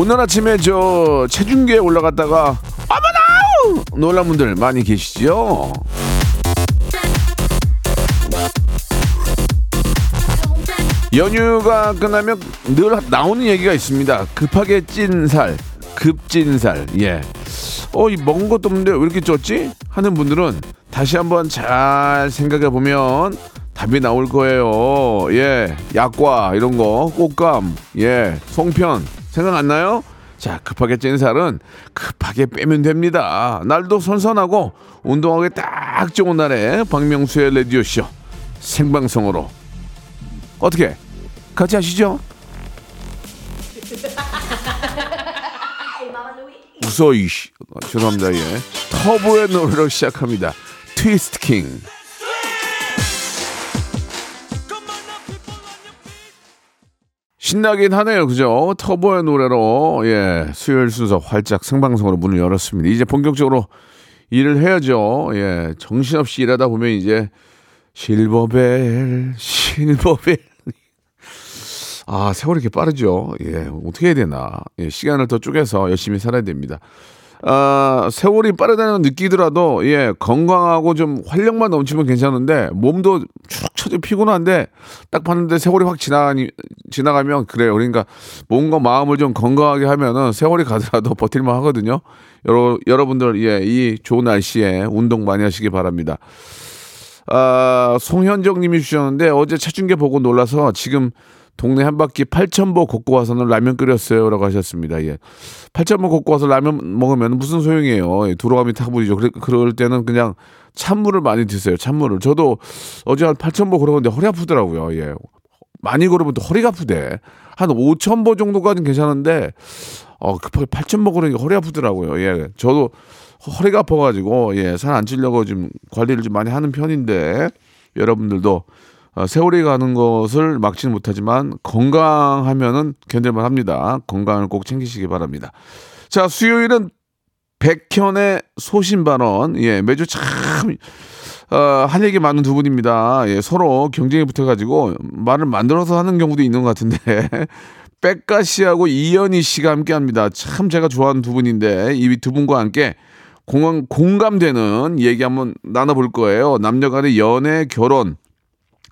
오늘 아침에 저 체중계에 올라갔다가 어머나 놀란 분들 많이 계시죠 연휴가 끝나면 늘 나오는 얘기가 있습니다. 급하게 찐 살, 급찐살. 예. 어, 이 먹은 것도 없는데 왜 이렇게 쪘지? 하는 분들은 다시 한번 잘 생각해 보면 답이 나올 거예요. 예. 약과 이런 거, 꽃감, 예. 송편. 생각 안 나요? 자, 급하게 찐 살은 급하게 빼면 됩니다. 날도 선선하고 운동하기 딱 좋은 날에 박명수의 라디오쇼 생방송으로. 어떻게? 같이 하시죠? 웃어 이씨. 어, 죄송합니다. 예. 터보의 노래로 시작합니다. 트위스트 킹 신나긴 하네요 그죠 터보의 노래로 예 수요일 순서 활짝 생방송으로 문을 열었습니다 이제 본격적으로 일을 해야죠 예 정신없이 일하다 보면 이제 실버벨 실버벨 아, 세월이 이렇게 빠르죠. 예, 어떻게 해야 되나. 예, 시간을 더 쪼개서 열심히 살아야 됩니다. 아, 세월이 빠르다는 느끼더라도, 예, 건강하고 좀 활력만 넘치면 괜찮은데, 몸도 축 처져 피곤한데, 딱 봤는데 세월이 확 지나가니, 지나가면 그래요. 그러니까 몸과 마음을 좀 건강하게 하면은 세월이 가더라도 버틸만 하거든요. 여러, 여러분들, 예, 이 좋은 날씨에 운동 많이 하시기 바랍니다. 아, 송현정 님이 주셨는데 어제 체중계 보고 놀라서 지금 동네 한 바퀴 8,000보 걷고 와서는 라면 끓였어요. 라고 하셨습니다. 예. 8,000보 걷고 와서 라면 먹으면 무슨 소용이에요. 예, 두로감이 타버리죠. 그래, 그럴 때는 그냥 찬물을 많이 드세요. 찬물을. 저도 어제 한 8,000보 걸었는데 허리 아프더라고요. 예. 많이 걸으면 또 허리가 아프대. 한 5,000보 정도까지는 괜찮은데, 어, 급하게 8,000보 걸으니까 허리 아프더라고요. 예. 저도 허리가 아파가지고, 예, 살 안 찌려고 좀 관리를 좀 많이 하는 편인데, 여러분들도 어, 세월이 가는 것을 막지는 못하지만 건강하면은 견딜만 합니다. 건강을 꼭 챙기시기 바랍니다. 자, 수요일은 백현의 소신 발언. 예, 매주 참, 어, 할 얘기 많은 두 분입니다. 예, 서로 경쟁이 붙어가지고 말을 만들어서 하는 경우도 있는 것 같은데. 백가 씨하고 이연희 씨가 함께 합니다. 참 제가 좋아하는 두 분인데, 이 두 분과 함께 공감, 공감되는 얘기 한번 나눠볼 거예요. 남녀 간의 연애, 결혼,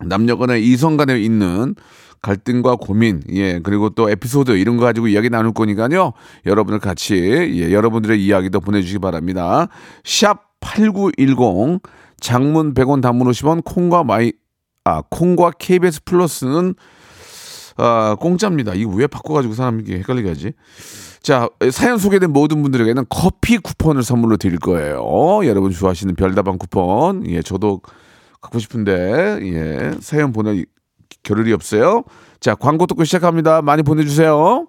남녀 간의 이성 간에 있는 갈등과 고민, 예, 그리고 또 에피소드 이런 거 가지고 이야기 나눌 거니까요. 여러분들 같이, 예, 여러분들의 이야기도 보내주시기 바랍니다. 샵 8910, 장문 100원 단문 50원, 콩과 마이, 아, 콩과 KBS 플러스는 아, 공짜입니다. 이거 왜 바꿔가지고 사람이 헷갈리게 하지? 자, 사연 소개된 모든 분들에게는 커피 쿠폰을 선물로 드릴 거예요. 여러분 좋아하시는 별다방 쿠폰. 예, 저도 갖고 싶은데, 예, 사연 보낼 겨를이 없어요. 자, 광고 듣고 시작합니다. 많이 보내주세요.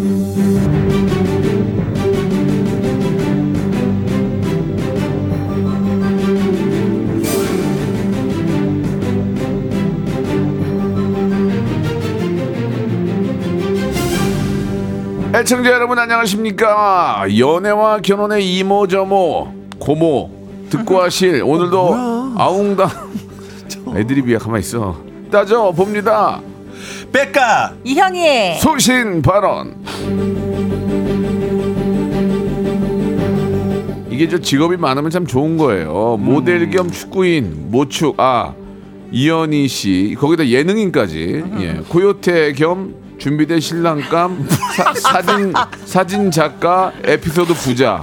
애청자 여러분 안녕하십니까? 연애와 결혼의 이모저모 고모 듣고 하실 오늘도 아웅당 애드립이야 가만히 있어. 따져 봅니다. 백가. 이현희 소신 발언. 이게 저 직업이 많으면 참 좋은 거예요. 모델 겸 축구인 모축. 아 이현희 씨. 거기다 예능인까지. 예. 고요태 겸 준비된 신랑감 사, 진 사진 작가 에피소드 부자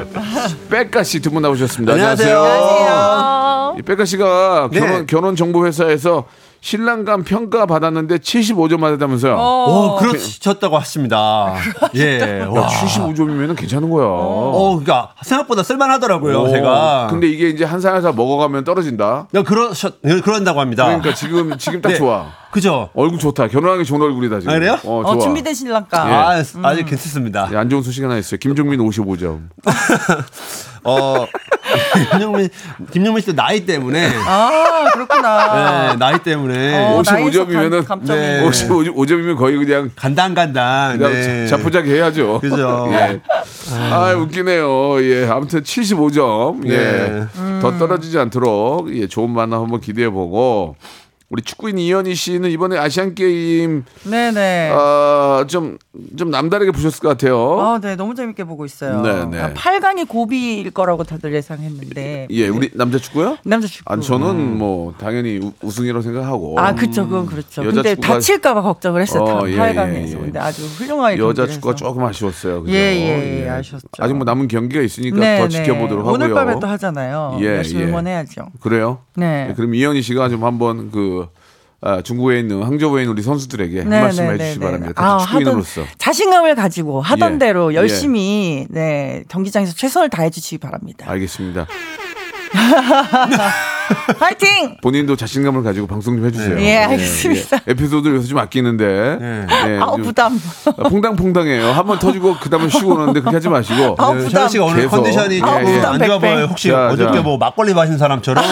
백가 씨 두 분 나오셨습니다. 안녕하세요. 이 백가 씨가 네. 결혼 결혼 정보 회사에서 신랑감 평가 받았는데 75점 맞았다면서요. 오, 그러셨다고 하십니다. 예. 와. 75점이면 괜찮은 거야. 어, 그러니까 생각보다 쓸만하더라고요, 오, 제가. 근데 이게 이제 한 살 한 살 먹어가면 떨어진다. 야, 그러셨, 그런다고 합니다. 그러니까 지금 지금 딱 네. 좋아. 그죠? 얼굴 좋다. 결혼하기 좋은 얼굴이다 지금. 아, 그래요? 어, 어, 좋아. 준비된 신랑감. 예. 아, 아주 괜찮습니다. 예, 안 좋은 소식 하나 있어요. 김종민 55점. 어, 김영민, 김영민 씨도 나이 때문에. 아, 그렇구나. 네, 나이 때문에. 어, 55점이면은 나이에서 감- 감점이. 네. 55점이면 거의 그냥 간당간당. 그냥 네. 자포자기 해야죠. 그죠. 예. 아, 웃기네요. 예. 아무튼 75점. 예. 네. 더 떨어지지 않도록 예, 좋은 만남 한번 기대해 보고 우리 축구인 이현희 씨는 이번에 아시안 게임 네네. 아, 좀, 좀 남다르게 보셨을 것 같아요. 아, 네, 너무 재밌게 보고 있어요. 네, 네. 아, 8강이 고비일 거라고 다들 예상했는데. 예, 우리 남자 축구요? 남자 축구. 아, 저는 뭐 당연히 우, 우승이라고 생각하고 아, 그쵸, 그건 그렇죠. 여자 근데 축구가- 다칠까봐 걱정을 했어요. 어, 다 예, 8강에서. 예, 예. 근데 아주 훌륭하게. 여자 축구가. 조금 아쉬웠어요. 그죠? 예, 예, 예, 아쉬웠죠. 아직 뭐 남은 경기가 있으니까 네, 더 네. 지켜보도록 하고요. 오늘 밤에 또 하잖아요. 예, 열심히 예. 응원해야죠. 그래요? 네. 예, 그럼 이현희 씨가 좀 한번 그 아, 중국에 있는 항저우에 있는 우리 선수들에게 한 말씀 해주시기 바랍니다. 같은 네, 아, 축구인으로서. 하던, 자신감을 가지고 하던 예. 대로 예. 열심히 네 경기장에서 최선을 다해 주시기 바랍니다. 알겠습니다. 파이팅! 본인도 자신감을 가지고 방송 좀 해주세요. 예, 알겠습니다. 예. 에피소드를 요새 좀 아끼는데. 예, 아우 좀 부담. 퐁당퐁당해요. 한 번 터지고 그 다음에 쉬고 오는데 그렇게 하지 마시고. 아우, 네, 부담. 셔 씨가 오늘 계속. 컨디션이 아, 조금 부담 안 좋아 백배. 보여요. 혹시 자, 어저께 자. 뭐 막걸리 마신 사람처럼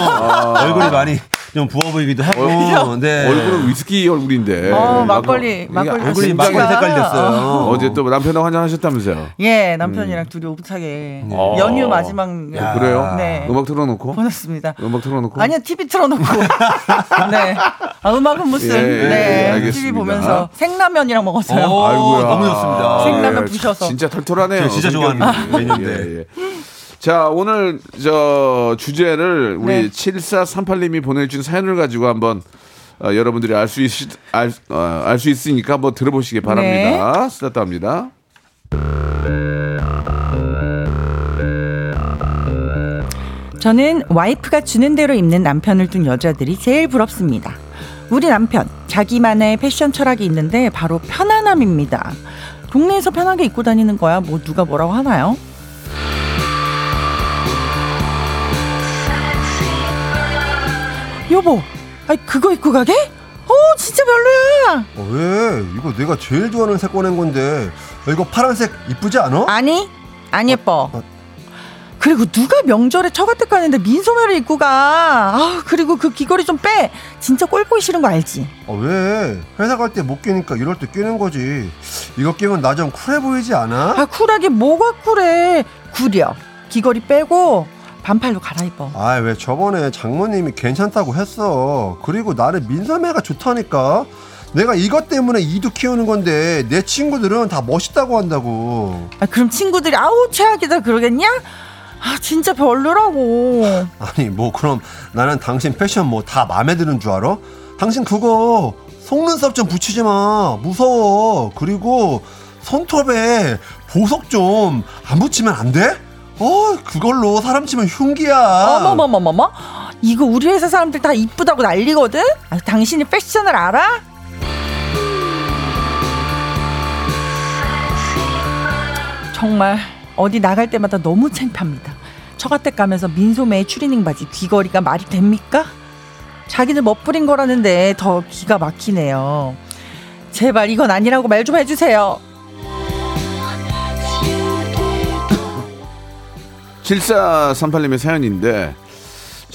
얼굴이 많이 좀 부어 보이기도 하고. 네. 얼굴은 위스키 얼굴인데. 어, 막- 막걸리, 막걸리 얼굴이. 막걸리 색깔 됐어요. 어 제 또 남편하고 한잔 하셨다면서요. 예, 남편이랑 둘이 오붓하게 어. 연휴 마지막 야. 그래요? 네. 음악 틀어놓고? 보냈습니다. 음악 틀어놓고? 아니요, TV 틀어놓고. 네. 아, 음악은 무슨. 예, 예, 네. 예, 알겠습니다. TV 보면서 생라면이랑 먹었어요. 오, 아이고야. 너무 좋습니다. 생라면 예, 부셔서. 진짜 털털하네요. 진짜. 좋아하는 메뉴인데. 예, 예. 자, 오늘 저 주제를 우리 네. 7438님이 보내준 사연을 가지고 한번 어, 여러분들이 알 수 있, 알, 어, 알수 있으니까 한번 들어보시기 바랍니다. 네. 스타트 합니다. 저는 와이프가 주는 대로 입는 남편을 둔 여자들이 제일 부럽습니다. 우리 남편 자기만의 패션 철학이 있는데 바로 편안함입니다. 동네에서 편하게 입고 다니는 거야 뭐 누가 뭐라고 하나요? 여보, 아이 그거 입고 가게? 어 진짜 별로야. 어, 왜? 이거 내가 제일 좋아하는 색 꺼낸 건데 어, 이거 파란색 이쁘지 않아? 아니 안 예뻐. 어. 그리고 누가 명절에 처갓댁 가는데 민소매를 입고 가. 아 그리고 그 귀걸이 좀 빼. 진짜 꼴 보기 싫은 거 알지? 어, 왜? 회사 갈 때 못 끼니까 이럴 때 끼는 거지 이거 끼면 나 좀 쿨해 보이지 않아? 아 쿨하게 뭐가 쿨해? 구려. 귀걸이 빼고 반팔로 갈아입어. 아 왜 저번에 장모님이 괜찮다고 했어 그리고 나는 민소매가 좋다니까 내가 이것 때문에 이도 키우는 건데 내 친구들은 다 멋있다고 한다고 아 그럼 친구들이 아우 최악이다 그러겠냐? 아 진짜 별로라고. 아니 뭐 그럼 나는 당신 패션 뭐 다 마음에 드는 줄 알아? 당신 그거 속눈썹 좀 붙이지 마 무서워 그리고 손톱에 보석 좀 안 붙이면 안 돼? 어 그걸로 사람 치면 흉기야 어머머머머머. 이거 우리 회사 사람들 다 이쁘다고 난리거든. 아, 당신이 패션을 알아? 정말 어디 나갈 때마다 너무 창피합니다. 처갓댁 가면서 민소매에 추리닝 바지 귀걸이가 말이 됩니까? 자기들 멋부린 거라는데 더 기가 막히네요. 제발 이건 아니라고 말 좀 해주세요. 7438님의 사연인데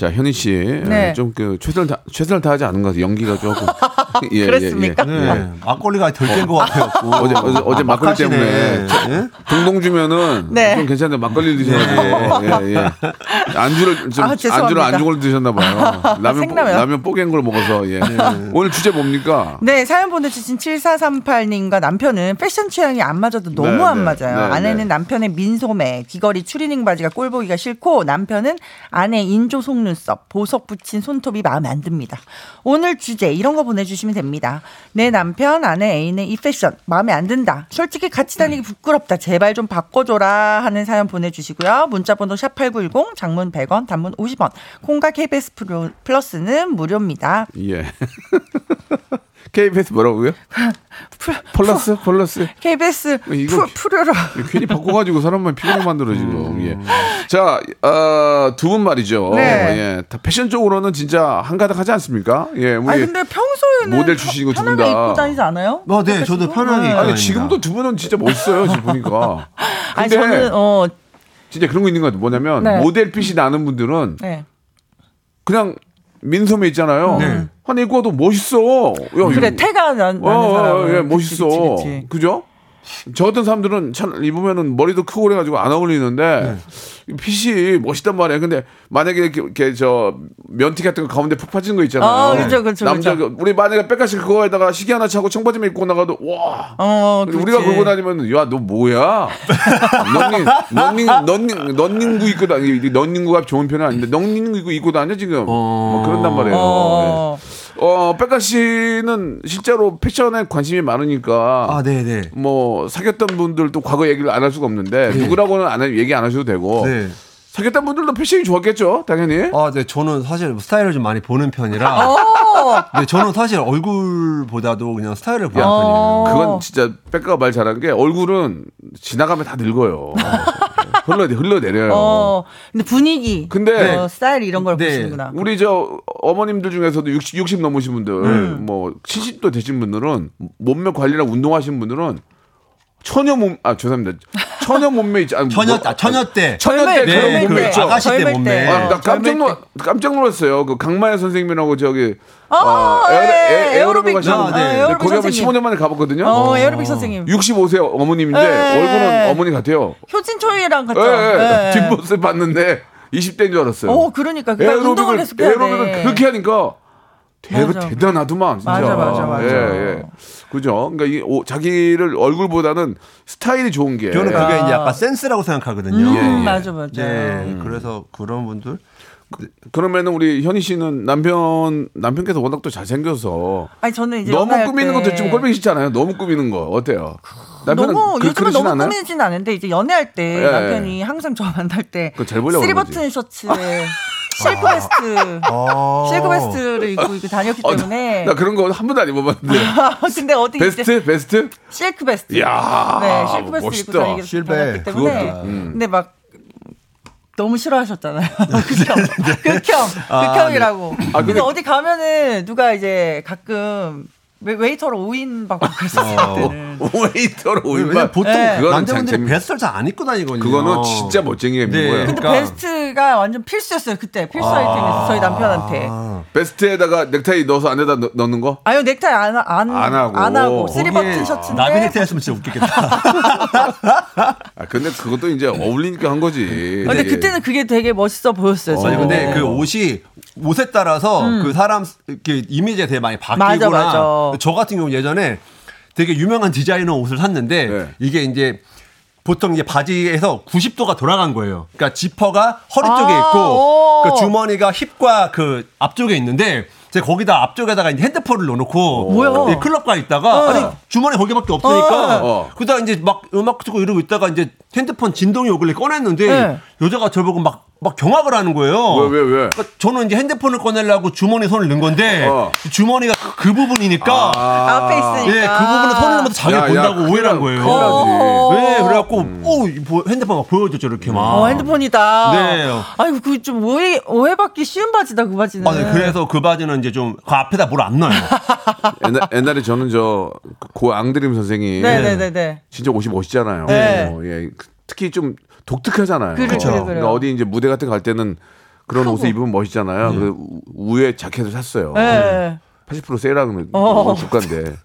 자 현희 씨, 네. 좀그 최선을 다, 최선을 다하지 않은 것 같아요. 연기가 조금. 예, 그랬습니까? 네. 막걸리가 덜깬것 같아요. 어제 어제, 어제 막걸리. 때문에 예? 동동 주면은 네. 좀 괜찮은데 막걸리 드셔가지고 예, 예. 안주를 좀 아. 안주를 안주걸 드셨나 봐요. 라면 뽀- 생라면. 라면 뽀갠 걸 먹어서 예. 오늘 주제 뭡니까? 네, 사연 보내주신 7438님과 남편은 패션 취향이 안 맞아도 너무 네, 안 네, 맞아요. 네, 아내는 네. 남편의 민소매, 귀걸이 추리닝 바지가 꼴 보기가 싫고 남편은 아내 인조 속눈 속 눈썹, 보석 붙인 손톱이 마음에 안 듭니다. 오늘 주제 이런 거 보내주시면 됩니다. 내 남편, 아내, 애인의 이 패션 마음에 안 든다. 솔직히 같이 다니기 부끄럽다. 제발 좀 바꿔줘라 하는 사연 보내주시고요. 문자번호 샵 #8910 장문 100원, 단문 50원. 콩과 KBS 플러스는 무료입니다. 예. KBS 뭐라고요? 폴러스? 폴러스? KBS 이거 푸, 푸르라. 괜히 바꿔가지고 사람만 피곤하게 만들어 지금. 예. 자, 어, 두분 말이죠. 네. 예. 다 패션 쪽으로는 진짜 한가닥하지 않습니까? 예. 우리 아니 근데 평소에는 모델 출신이고 두분 편하게 다. 입고 다니지 않아요? 어, 네, 저도 편하게 입고 아니. 지금도 두 분은 진짜 멋있어요 지금 보니까. 아니 근데 저는 어 진짜 그런 거 있는 것 같아요. 뭐냐면 네. 모델 핏이 나는 분들은 네. 그냥 민소매 있잖아요. 네. 하나 입고 와도 멋있어. 야, 그래 태가 나, 나는 어, 어, 사람. 예, 멋있어. 그치, 그치. 그죠? 저 같은 사람들은 참 입으면은 머리도 크고 그래가지고 안 어울리는데 핏이 멋있단 말이에요. 근데 만약에 이렇게, 이렇게 저 면티 같은 거 가운데 푹 빠진 거 있잖아요. 어, 그죠, 그죠, 남자 그죠. 우리 만약에 빽가 씨 그거에다가 시계 하나 차고 청바지만 입고 나가도 와. 어, 우리가. 그러고 다니면 야 너 뭐야? 런닝 런닝 런닝 런닝구 입고 다니 런닝구가 좋은 편은 아닌데 런닝구 입고 다녀 지금 뭐 그런단 말이에요. 어. 예. 어 빽가 씨는 실제로 패션에 관심이 많으니까 아, 네, 네. 뭐 사귀었던 분들도 과거 얘기를 안 할 수가 없는데 누구라고는 안 해- 얘기 안 하셔도 되고 네. 사귀었던 분들도 패션이 좋았겠죠 당연히. 아, 네, 저는 사실 스타일을 좀 많이 보는 편이라. 어. 네, 저는 사실 얼굴보다도 그냥 스타일을 보는 어. 편이에요. 그건 진짜 백가가 말 잘한 게 얼굴은 지나가면 다 늙어요. 흘러 흘러내려요. 어. 근데 분위기, 근데 어, 스타일 이런 걸 네. 보시는구나. 우리 저 어머님들 중에서도 60, 60 넘으신 분들, 음. 뭐 70도 되신 분들은 몸매 관리랑 운동하시는 분들은 처녀 몸, 아 죄송합니다. 처녀 몸매 있지, 아니, 처녀, 뭐, 아, 처녀 때. 처녀 때 젊을 그런 몸매 때. 있죠. 아가씨 때 젊을 몸매. 아, 나 어, 깜짝 놀 깜짝 놀랐어요. 그 강마야 선생님이라고 저기 어, 어, 예, 에어로, 에어로빅 가시는 아, 분. 네. 네, 에어로빅 거기 한번 선생님. 15년 만에 가봤거든요. 어, 에어로빅 선생님. 65세 어머님인데 예. 얼굴은 어머니 같아요. 효진 초이랑 같죠. 예, 예. 예. 뒷모습 봤는데 20대인 줄 알았어요. 어, 그러니까 그러니까 운동을 계속 해야 에어로빅을 돼. 그렇게 하니까 대, 맞아. 대단하더만 진짜. 맞아, 맞아, 맞아. 예, 예. 그죠? 그러니까 이 오, 자기를 얼굴보다는 스타일이 좋은 게. 저는 그게 아. 이제 약간 센스라고 생각하거든요. 음, 예, 예. 맞아, 맞아. 네, 그래서 그런 분들. 그 러면은 우리 현이 씨는 남편 남편께서 워낙 또 잘생겨서 아니 저는 이제 너무 꾸미는 때 것도 좀 꼴보기 싫지 않아요? 너무 꾸미는 거 어때요? 남편은 너무 그, 요즘은 너무 않아요? 꾸미진 않은데 이제 연애할 때 예. 남편이 항상 저 만날 때 그거 잘 보려고 three button 셔츠에 실크 베스트 아. 실크 베스트를 입고 이렇게 다녔기 어, 때문에 나 그런 거 한 번도 안 입어봤는데 근데 어디 이제 베스트 베스트? 실크 베스트 이야, 네 실크 베스트 멋있다. 입고 다니기 실베. 때문에 그것도, 음. 근데 막 너무 싫어하셨잖아요. 극혐, 극혐, 아, 극혐이라고. 아, 근데, 근데- 어디 가면은 누가 이제 가끔 웨- 웨이터로 오인 받고 그랬었어요. 그때는. 웨이터로 왜냐면 오일만 보통 네. 그거는 남자분들이 베스트를 잘 안 입고 다니거든요. 그거는 진짜 멋쟁이가 입는 네. 거예요. 근데 그러니까- 베스트가 완전 필수였어요 그때 필수 아이템이었어요 저희 남편한테. 아. 베스트에다가 넥타이 넣어서 안에다 넣, 넣는 거? 아유 넥타이 안, 안, 안 하고. 안 하고 three button 셔츠인데 나비 넥타이 했으면 진짜 웃기겠다. 아 근데 그것도 이제 어울리니까 한 거지. 근데 예. 그때는 그게 되게 멋있어 보였어요. 아니 저는. 근데 그 옷이 옷에 따라서 그 사람 이렇게 이미지가 되게 많이 바뀌구나. 음. 맞아, 맞아. 저 같은 경우 예전에 되게 유명한 디자이너 옷을 샀는데 네. 이게 이제 보통 이제 바지에서 90도가 돌아간 거예요. 그러니까 지퍼가 허리 쪽에 아, 있고 오. 그 주머니가 힙과 그 앞쪽에 있는데 제가 거기다 앞쪽에다가 이제 핸드폰을 넣어놓고 뭐야? 이 클럽 가 있다가 어. 아니 주머니 거기밖에 없으니까 어. 그러다 이제 막 음악 듣고 이러고 있다가 이제 핸드폰 진동이 오길래 꺼냈는데 네. 여자가 저보고 막 막 경악을 하는 거예요. 왜, 왜, 왜? 그러니까 저는 이제 핸드폰을 꺼내려고 주머니에 손을 넣은 건데 어. 주머니가 그, 그 부분이니까 앞에 있으니까. 예, 그 부분에 손을 넣으면서 자기가 야, 야, 본다고 큰일 오해를 한 나- 거예요. 큰일 나지. 어. 네, 그래갖고 오, 이 보- 핸드폰 막 보여줬죠 이렇게 막. 어 핸드폰이다. 네. 아이고 그 좀 오해 오해받기 쉬운 바지다 그 바지는. 아, 네, 그래서 그 바지는 이제 좀 그 앞에다 뭘 안 넣어요. 옛날, 옛날에 저는 저 고 앙드림 선생이 네네네네. 진짜 옷이 멋있잖아요. 네. 어, 예. 특히 좀 독특하잖아요. 그래. 그래, 그래. 그러니까 어디 이제 무대 같은 거 갈 때는 그런 옷을 입으면 멋있잖아요. 그 우- 위에 자켓을 샀어요. 네. 80% 세일하는 어. 주가인데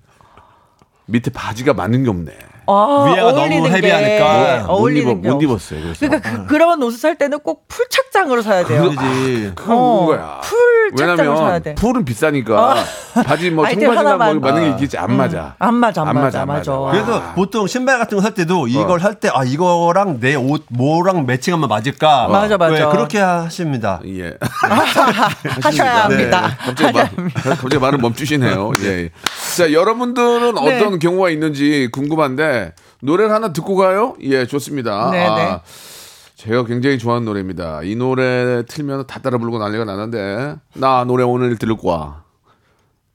밑에 바지가 맞는 게 없네. 아, 위에가 너무 어울리는 헤비 하니까 게, 못, 어울리는 입어, 게못 없- 입었어요. 그래서 그러니까 그, 그런 옷을 살 때는 꼭 풀착장으로 사야 돼요. 그지. 그건 그런 거야. 풀 짝짝을 사야 왜냐면 돼. 풀은 비싸니까 바지 뭐 아이템 청바지나 뭐. 맞는 게 있겠지 안 맞아. 안 맞아, 안 안 맞아, 맞아, 맞아. 그래서 보통 신발 같은 거 살 때도 이걸 살때아 이거랑 내 옷 뭐랑 매칭하면 맞을까? 맞아, 맞아. 네, 그렇게 하십니다. 예. 하셔야 합니다. 네. 갑자기, 말, 갑자기 말을 멈추시네요. 예. 예. 자, 여러분들은 네. 어떤 경우가 있는지 궁금한데 노래를 하나 듣고 가요? 예, 좋습니다. 네, 네. 아, 제가 굉장히 좋아하는 노래입니다. 이 노래 틀면 다 따라 부르고 난리가 나는데 나 노래 오늘 들을 거야.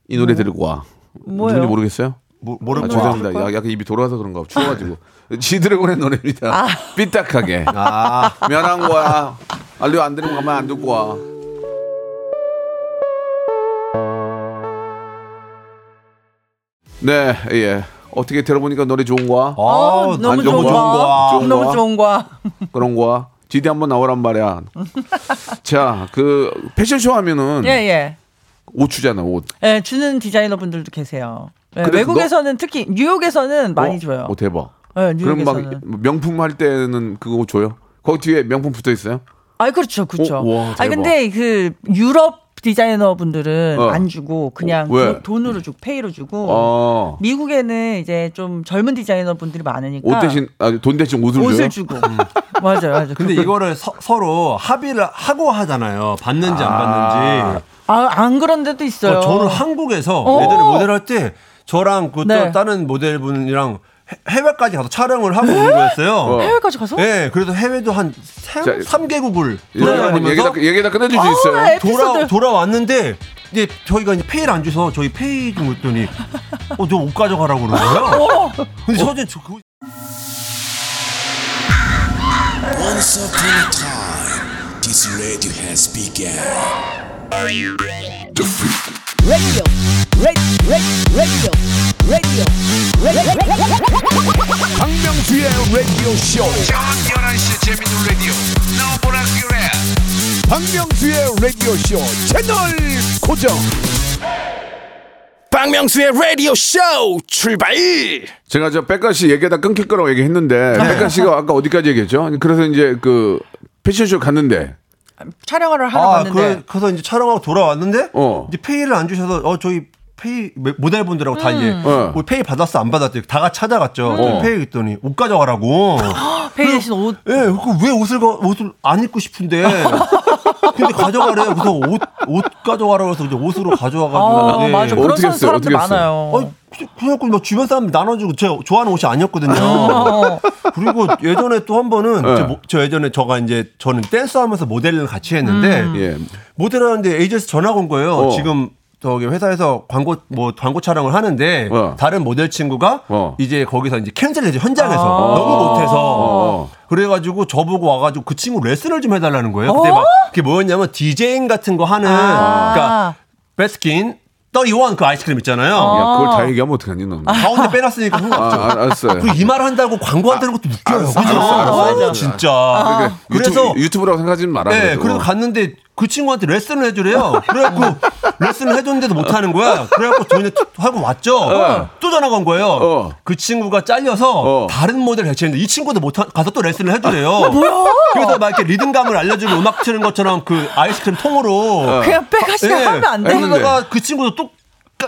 이 노래 들을 거야. 뭐예요? 누군지 모르겠어요? 뭐, 아, 뭐라고 죄송합니다. 야, 약간 입이 돌아서 그런가 봐. 추워가지고. 지드래곤의 노래입니다. 아. 삐딱하게. 아, 미안한 거야. 알려 안 들으면 가만 안 듣고 와. 네, 예. 어떻게 들어보니까 노래 좋은 거야? 어, 너무 안 좋은 좋은 거야. 거야. 좋은 너무 거야. 좋은 거야. 그런 거야? 지디 한번 나오란 말이야. 자, 그 패션쇼 하면은 예, 예. 옷 주잖아, 옷. 예, 주는 디자이너 분들도 계세요. 예, 외국에서는 특히 뉴욕에서는 많이 어? 줘요. 오, 대박. 예, 그럼 막 뉴욕에서는. 명품 할 때는 그거 줘요? 거기 뒤에 명품 붙어 있어요? 아, 그렇죠, 그렇죠. 어, 와, 아, 대박. 근데 그 유럽 디자이너 분들은 어. 안 주고 그냥 왜? 도- 돈으로 주고 페이로 주고. 어. 미국에는 이제 좀 젊은 디자이너 분들이 많으니까 옷 대신 아, 돈 대신 옷을, 옷을? 주고. 맞아요, 맞아요. 근데 이거를 서, 로 합의를 하고 하잖아요. 받는지 안 받는지. 아, 안 그런 데도 있어요. 어, 저는 한국에서 어. 예전에 모델 할 때 저랑 그 네. 또 다른 모델분이랑 해- 해외까지 가서 촬영을 하고 온 거였어요. 어. 해외까지 가서? 네, 그래서 해외도 한 자, 3, 개국을 예, 얘기 다, 돌아다니면서 얘기 다 끝내줄 수 아, 있어요. 에- 에피소드. 돌아, 돌아왔는데 이제 저희가 이제 페이를 안 줘서 저희 페이 좀 줬더니 어, 너옷 가져가라고 그러는 거예요. 근데 저는 저 그, Once upon a time, this radio has begun. 박명수의 라디오 쇼. 저녁 11시 재밌는 라디오. 너보라 그래. 박명수의 라디오 쇼 채널 고정. 박명수의 라디오 쇼 출발. 제가 저 빽가 씨 얘기하다 끊길 거라고 얘기했는데 빽가 씨가 아까 어디까지 얘기했죠? 그래서 이제 그 패션쇼 갔는데 촬영을 하러 아, 갔는데 그, 그래서 이제 촬영하고 돌아왔는데 어. 이제 페이를 안 주셔서 어 저희 페이 모델분들하고 다 이제 어. 뭐 페이 받았어 안 받았대 다 같이 찾아갔죠. 어. 페이 했더니 옷 가져가라고. 페이 대신 옷 예, 그왜 옷을 가, 옷을 안 입고 싶은데. 근데 가져가래요. 그래서 옷, 옷 가져가라고 해서 이제 옷으로 가져와가지고. 아, 네. 맞아. 뭐 그런 어떻게 선- 했어요? 사람들 어떻게? 많아요. 아니, 그래갖고 막 주변 사람 나눠주고 제가 좋아하는 옷이 아니었거든요. 그리고 예전에 또 한 번은 네. 저, 모- 저 예전에 저가 이제 저는 댄스 하면서 모델을 같이 했는데 예. 모델 하는데 에이전시 전화가 온 거예요. 어. 지금 저기 회사에서 광고 뭐 광고 촬영을 하는데 어. 다른 모델 친구가 어. 이제 거기서 이제 cancel해줘 현장에서 아. 너무 못해서 어. 그래가지고 저보고 와가지고 그 친구 레슨을 좀 해달라는 거예요. 그때 막 그게 뭐였냐면 디제잉 같은 거 하는 아. 그러니까 베스킨 31그 아이스크림 있잖아요. 야, 그걸 다 얘기하면 어떡하니, 넌. 아, 가운데 빼놨으니까 상관없죠. 알았어요. 그리고 이말 한다고 광고한다는 것도 웃겨요. 그죠? 알았어, 알았어, 아, 알았어. 진짜. 그러니까 그래서 유튜브, 유튜브라고 생각하지 마라. 네, 그래도. 그래서 갔는데 그 친구한테 레슨을 해주래요. 그래갖고 레슨을 해줬는데도 못하는 거야. 그래갖고 저희는 하고 왔죠. 또 전화가 온 거예요. 어. 그 친구가 잘려서 어. 다른 모델 대체했는데 이 친구도 못 가서 또 레슨을 해주래요. 그래서 막 이렇게 리듬감을 알려주고 음악 치는 것처럼 그 아이스크림 통으로 그냥 빼가시가 네. 하면 안 돼. 그러다가 그 친구도 또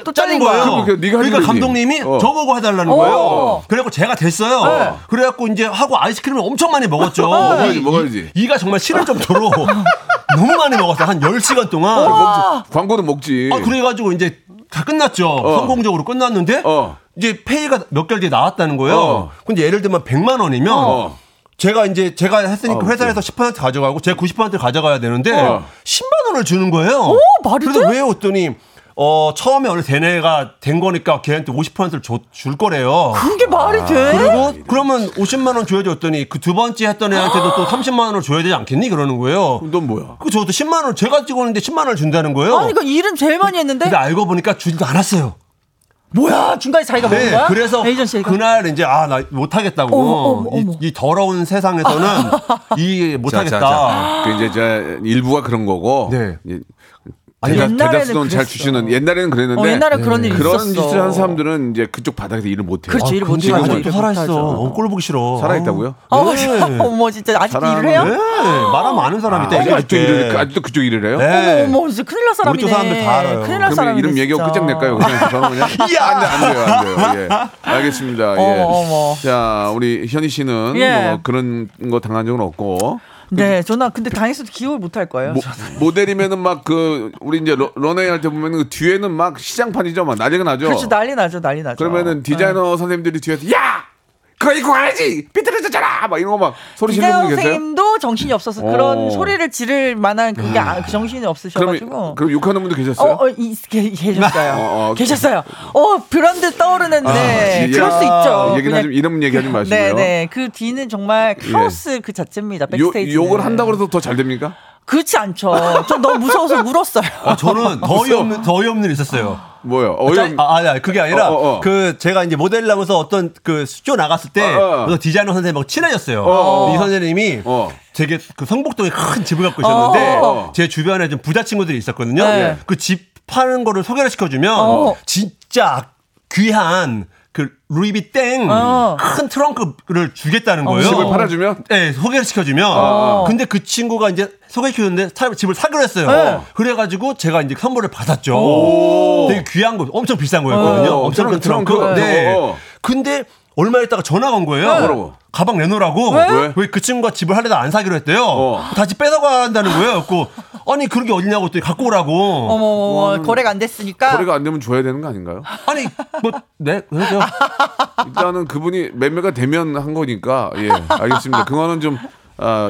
또 잘린 잘린 거야. 거예요. 하지 그러니까 그러지. 감독님이 어. 저보고 해달라는 어. 거예요. 그래갖고 제가 됐어요. 그래갖고 이제 하고 아이스크림을 엄청 많이 먹었죠. 먹어야지, 이- 먹어야지. 이, 가 정말 싫을 정도로 너무 많이 먹었어요. 한 10시간 동안. 먹지. 광고는 먹지. 아, 그래가지고 이제 다 끝났죠. 성공적으로 끝났는데 어. 이제 페이가 몇 개월 뒤에 나왔다는 거예요. 어. 근데 예를 들면 100만 원이면 어. 제가 이제 제가 했으니까 아, 회사에서 10% 가져가고 제가 90% 가져가야 되는데 어. 10만 원을 주는 거예요. 말이 그래서 돼? 왜 했더니 어 처음에 원래 대내가 된 거니까 걔한테 50%를 줘, 줄 거래요. 그게 말이 돼? 그리고 그러면 50만 원 줘야지 했더니 그 두 번째 했던 애한테도 또 30만 원을 줘야 되지 않겠니? 그러는 거예요. 넌 뭐야? 그 저도 10만 원 제가 찍었는데 10만 원을 준다는 거예요. 아니, 그 일은 제일 많이 했는데? 근데 알고 보니까 주지도 않았어요. 뭐야, 중간에 자기가 네, 거야? 그래서 에이전시가? 그날 이제 아 나 못하겠다고 어머, 어머, 어머. 이, 이 더러운 세상에서는 이 자, 못하겠다. 자, 자. 그 이제 저 일부가 그런 거고. 네. 아니, 대다, 대다수는 잘. 주시는 옛날에는 그랬는데 어, 옛날에 그런 일이 그런 있었어. 짓을 한 사람들은 이제 그쪽 바닥에서 일을 못 해요. 그렇지, 일을 못 해요. 아직도. 살아있어. 너무 꼴 보기 싫어. 살아 있다고요? 어, 네. 어머 진짜 아직도 사람은- 일을 해요? 네. 말하면 아는 사람이 있다. 아. 아직도 일을 아직도 그쪽 일을 해요? 네. 어머 어머 진짜 큰일 날 사람이네. 우리 쪽 사람들 다 알아요. 큰일 날 사람이네. 이름 얘기하고. 끝장낼까요? 그냥 저는 그냥 안, 돼, 안 돼요, 안 돼요. 예. 알겠습니다. 예. 어머, 어머. 자, 우리 현희 씨는 예. 뭐 그런 거 당한 적은 없고 네, 저는 근데 당했어도 기억을 못 할 거예요. 모, 모델이면은 막 그 우리 이제 러- 런웨이 할 때 보면 그 뒤에는 막 시장판이죠, 막 난리가 나죠. 그렇죠, 난리 나죠, 난리 나죠. 그러면은 디자이너 선생님들이 뒤에서 야 그거 입고 가야지 삐뚤어졌잖아 막 이런 거 막 소리 지르는 디자이너 분 계세요? 선생님도 정신이 없어서 어. 그런 소리를 지를 만한 그게 아, 그 정신이 그럼 없으셔가지고. 그럼 욕하는 분도 계셨어요? 어, 어, 이, 게, 계셨어요. 어, 어. 계셨어요. 어, 브랜드 떠오르는데, 아, 그럴 수 있죠. 얘기는 하지 이름 얘기하지 마시고요. 네, 네. 그 뒤는 정말 카오스 그 자체입니다. 요, backstage. 욕을 한다고 해서 더 잘 됩니까? 그렇지 않죠. 좀 너무 무서워서 울었어요. 아, 저는 더 어이없는, 더 어이없는 일 있었어요. 뭐요? 짜- 어이없 아, 아니, 그게 아니라, 어, 어, 어. 그, 제가 이제 모델을 하면서 어떤 그 쇼 나갔을 때, 어, 어. 그래서 디자이너 선생님하고 친해졌어요. 어. 이 선생님이 어. 되게 그 성북동에 큰 집을 갖고 있었는데, 어. 제 주변에 좀 부자 친구들이 있었거든요. 네. 그집 파는 거를 소개를 시켜주면, 어. 진짜 귀한 그 루이비 땡, 어. 큰 트렁크를 주겠다는 거예요. 집을 팔아주면? 네, 소개를 시켜주면. 어. 근데 그 친구가 이제 소개시켰는데 사- 집을 사기로 했어요. 네. 그래가지고 제가 이제 선물을 받았죠. 되게 귀한 거, 엄청 비싼 거였거든요. 어, 엄청 큰 트렁크, 트렁크. 네. 어. 근데 얼마 있다가 전화가 온 거예요. 뭐라고? 가방 내놓으라고. 왜? 왜그 친구가 집을 하려다 안 사기로 했대요. 어. 다시 뺏어간다는 거예요. 그래서 아니 그런 게 어디냐고 또 갖고 오라고. 어머, 어머, 거래가 안 됐으니까. 거래가 안 되면 줘야 되는 거 아닌가요? 아니 뭐 네, 그래죠. 일단은 그분이 매매가 되면 한 거니까 예 알겠습니다. 그거는 좀 아,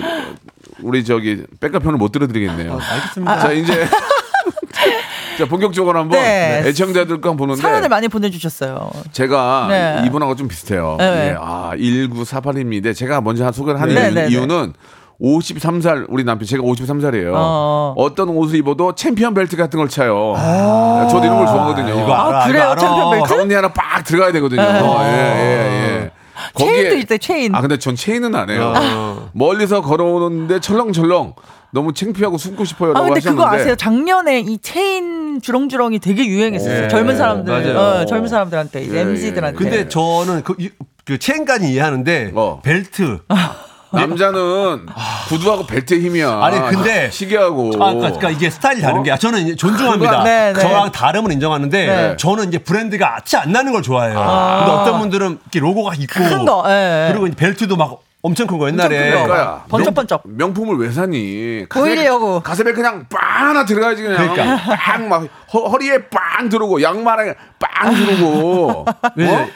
우리 저기 백가편을 못 들어드리겠네요. 알겠습니다. 자 이제 자 본격적으로 한번 네. 네, 애청자들과 한번 보는데 사연을 많이 보내주셨어요. 제가 네. 이분하고 좀 비슷해요. 네. 예, 아 1948입니다. 제가 먼저 소개를 하는 네, 이유- 네, 네. 이유는 53살 우리 남편 제가 53살이에요. 어. 어. 떤 옷을 입어도 챔피언 벨트 같은 걸 차요. 저도 이런 걸 좋아하거든요. 이거 알아, 아, 그래요? 이거 알아. 챔피언 벨트? 가운데 하나 빡 들어가야 되거든요. 예, 예, 예. 체인도 있대, 체인. 아 근데 전 체인은 안 해요. 어. 멀리서 걸어오는데 철렁철렁 너무 창피하고 숨고 아 싶어요라고 근데 하셨는데. 그거 아세요? 작년에 이 체인 주렁주렁이 되게 유행했었어요. 예, 젊은 사람들, 맞아요. 어, 젊은 사람들한테, 예, MZ들한테. 근데 저는 그, 이- 그 체인까지 이해하는데 어. 벨트. 남자는 구두하고 벨트의 힘이야. 아니, 근데- 시계하고. 아, 그러니까, 그러니까 이게 스타일이 다른 어? 게 아, 저는 이제 존중합니다. 네, 네. 저랑 다름은 인정하는데 네. 저는 이제 브랜드가 티안 나는 걸 좋아해요. 근데 어떤 분들은 이렇게 로고가 있고 큰 거, 예. 그리고 이제 벨트도 막 엄청 큰 거 옛날에. 그러니까 번쩍번쩍. 명, 품을 왜 사니? 보이려고. 가슴에 그냥 빵 하나 들어가야지 그냥. 그러니까. 빵막 허리에 빵 들어오고 양말에 빵 들어오고. 네. 어?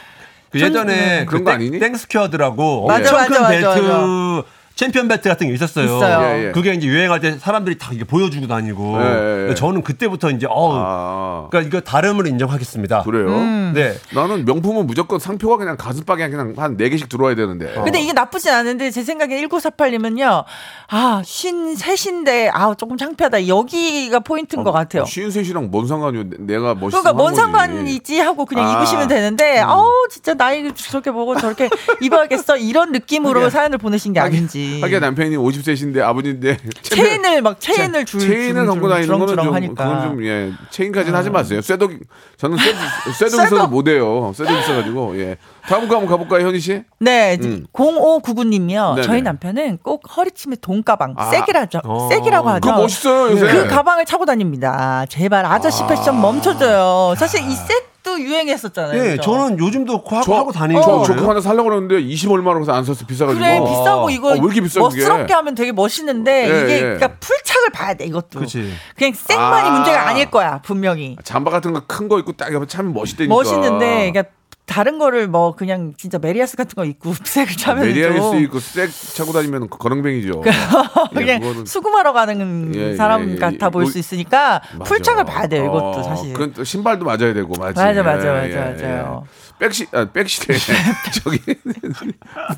그 예전에 그런 그 거 땡- 아니니? 땡스퀘어드라고 맞아, 엄청 큰 맞아, 벨트 맞아, 챔피언 벨트 같은 게 있었어요. 있어요. 예, 예. 그게 이제 유행할 때 사람들이 다 이게 보여주고 다니고. 예, 예, 예. 저는 그때부터 이제 어우. 아, 그러니까 이거 다름을 인정하겠습니다. 그래요? 음. 네. 나는 명품은 무조건 상표가 그냥 가슴팍에 그냥 한 네 개씩 들어와야 되는데. 근데 이게 나쁘진 않은데 제 생각에 1948이면요. 아, 쉰 셋인데 아, 조금 창피하다. 여기가 포인트인 것 같아요. 쉬운셋이랑 뭔 상관이요? 내가 멋있어. 그러니까 뭔 상관이지 하고 그냥 아. 입으시면 되는데 아우 진짜 나이 저렇게 보고 저렇게 입어야겠어 이런 느낌으로 사연을 보내신 게 아닌지 하기야 남편이 50세신데 아버지인데 체인을 막 체인을 줄 체인을 갖고 다니는 거는 좀 주렁주렁하니까. 그건 좀 예. 체인까지는 하지 마세요. 쇠독 저는 쇠독 쇠독 있어도 쇠독. 못 해요. 쇠독 있어 가지고 예. 다음 거 한번 가 볼까요, 현희 씨? 네, 음. 0599님이요. 네네. 저희 남편은 꼭 허리춤에 돈가방, 아. 세기라죠. 어. 세기라고 하죠. 그거 멋있어요 요새. 그 가방을 차고 다닙니다. 제발 아저씨 패션 멈춰줘요. 사실 이셋 도 유행했었잖아요. 예, 그죠? 저는 요즘도 그거 하고, 저- 하고 다니고. 저 어. 조카 하나 살려고 그러는데 20 얼마라고 해서 안 샀어 비싸가지고. 그래 비싸고 이거 어, 왜 이렇게 비싸, 그게? 멋스럽게 하면 되게 멋있는데 예, 이게 예. 그러니까 풀착을 봐야 돼 이것도. 그치. 그냥 생만이 아. 문제가 아닐 거야 분명히. 잠바 같은 거 큰 거 입고 딱 하면 참 멋있다니까. 멋있는데 그러니까 다른 거를 뭐 그냥 진짜 메리아스 같은 거 입고 색을 차면 메리아스 좀 입고 색 차고 다니면 거렁뱅이죠. 그냥 예, 그거는- 수금하러 가는 예, 사람 예, 예. 같아 보일 뭐- 수 있으니까 맞아. 풀착을 봐야 돼요 이것도 어, 사실. 그건 또 신발도 맞아야 되고 맞지. 맞아, 맞아, 예, 맞아, 예, 맞아요. 예. 백시 아 백시대 저기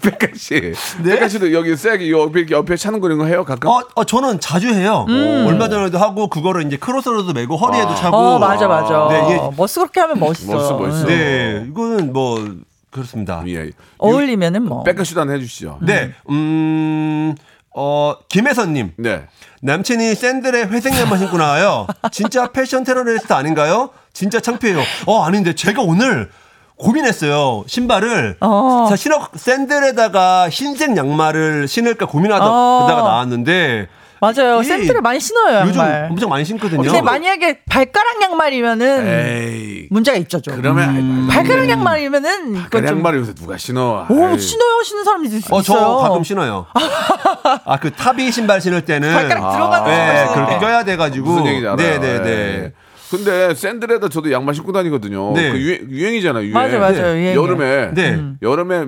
백가씨 네? 백가씨도 여기 색 옆에 옆에 차는 거 이런 거 해요 가끔. 어, 어, 저는 자주 해요. 얼마 전에도 하고 그거를 이제 크로스로도 메고 허리에도 차고. 음. 어 맞아 맞아. 네, 이게 멋스럽게 하면 멋있어. 멋있어, 멋있어. 네, 이거는 뭐 그렇습니다. 예. 어울리면은 뭐. 하나 해주시죠. 네, 음, 어, 김혜선님. 네. 남친이 샌들에 회색 양말 신고 나와요. 진짜 패션 테러리스트 아닌가요? 진짜 창피해요. 어, 아닌데 제가 오늘 고민했어요. 신발을 어. 자, 신어 샌들에다가 흰색 양말을 신을까 고민하다가 어. 나왔는데 맞아요. 이- 샌들을 많이 신어요, 요즘 양말. 엄청 많이 신거든요. 근데 만약에 발가락 양말이면은 에이. 문제가 있죠, 좀. 그러면 음. 발가락 양말이면은 좀 양말 요새 누가 신어? 오, 아이. 신어요, 신는 사람이 있- 있어요. 어, 저 가끔 신어요. 아, 그 탑이 신발 신을 때는 발가락 들어가는 네, 신발 신을 그렇게 때. 껴야 돼가지고. 무슨 얘기인지 알아요. 네네네. 예. 근데 샌들에다 저도 양말 신고 다니거든요. 네. 그 유행, 유행이잖아요. 유행. 맞아, 맞아요. 네. 여름에 네. 음. 여름에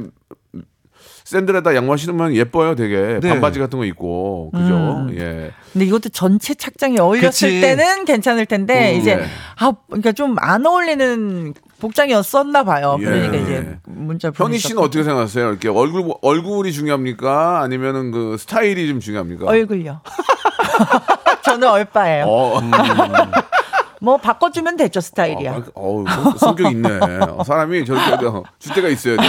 샌들에다 양말 신으면 예뻐요, 되게 네. 반바지 같은 거 입고 그죠? 음. 예. 근데 이것도 전체 착장에 어울렸을 그치. 때는 괜찮을 텐데 음, 이제 네. 아 그러니까 좀 안 어울리는 복장이었었나 봐요. 예. 그러니까 이제 문자 현희 씨는 어떻게 생각하세요? 이렇게 얼굴 얼굴이 중요합니까? 아니면은 그 스타일이 좀 중요합니까? 얼굴요. 저는 얼빠예요. 어, 뭐 바꿔주면 되죠 스타일이야. 어, 어우, 성- 성격 있네. 어, 사람이 저렇게 줄 때가 있어야 돼.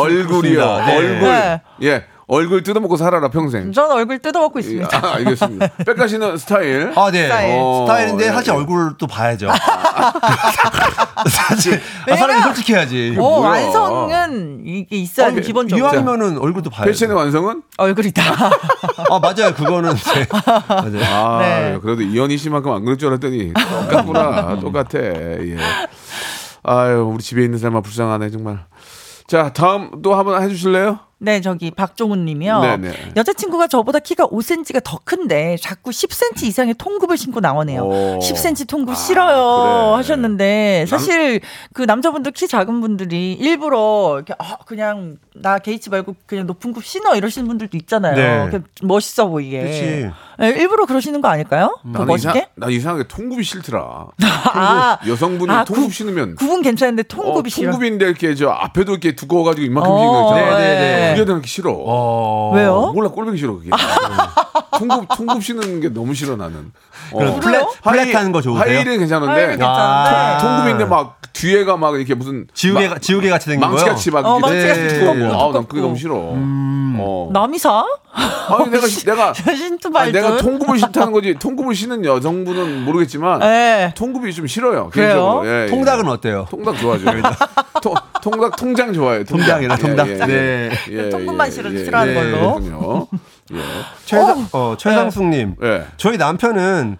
얼굴이요. 그렇습니다. 네. 얼굴. 네. 예. 얼굴 뜯어먹고 살아라 평생. 저는 얼굴 뜯어먹고 예, 있습니다. 아, 알겠습니다. 백가 씨는 스타일. 아, 네. 스타일. 어, 스타일인데 예, 사실 예. 얼굴도 봐야죠. 사실 아, 사람이 솔직해야지. 어, 뭐야. 완성은 이게 있어야 돼 기본적으로 이왕이면은 얼굴도 봐야죠. 패션의 완성은? 얼굴이다. 아 맞아요. 그거는 네. 맞아요. 아, 네. 그래도 이현희 씨만큼 안 그럴 줄 알았더니 똑같구나. 똑같아. 예. 아유, 우리 집에 있는 사람만 불쌍하네, 정말. 자, 다음 또 한번 해주실래요? 네, 저기 박종훈 님이요. 네네. 여자친구가 저보다 키가 5cm가 더 큰데 자꾸 10cm 이상의 통굽을 신고 나오네요. 오. 10cm 통굽 아, 싫어요 그래. 하셨는데 사실 그 남자분들 키 작은 분들이 일부러 이렇게 아, 그냥 나 개의치 말고 그냥 높은 굽 신어 이러시는 분들도 있잖아요. 네. 멋있어 보이게. 그치. 네, 일부러 그러시는 거 아닐까요? 더 나는 이상, 멋있게? 나 이상하게 통굽이 싫더라. 아, 여성분이 아, 통굽 굽- 신으면 굽은 괜찮은데 통굽이 어, 싫어. 통굽인데 이렇게 저 앞에도 이렇게 두꺼워가지고 이만큼 어, 있잖아. 네, 네, 네. 그게 나는 싫어. 어. 왜요? 몰라 꼴보기 싫어 그게. 통굽 통굽 신는 게 너무 싫어 나는. 어. 플랫 플랫한 거 좋으세요? 하이힐은 괜찮은데 하이힐은 괜찮은데. 아. 통굽인데 막 뒤에가 막 이렇게 무슨 지우개 막 지우개 같이 생긴 거요. 망치같이 막 어, 망치같이 네. 두껍고, 아우 난 두껍고. 그게 너무 싫어. 어. 남이사? 아니 내가 내가 신투 아니, 발전. 내가 통굽을 싫다는 거지 통굽을 신는 여성분은 모르겠지만 네. 통굽이 좀 싫어요. 그래요? 예, 예. 통닭은 어때요? 통닭 좋아하죠. 통, 통닭 통장 좋아해요. 통닭. 통닭이라, 통닭. 예, 예, 네. 예, 예, 통분만 예, 싫어- 예, 싫어하는 예, 걸로. 그렇군요. 예. 최상 어, 최상숙님. 예. 저희 남편은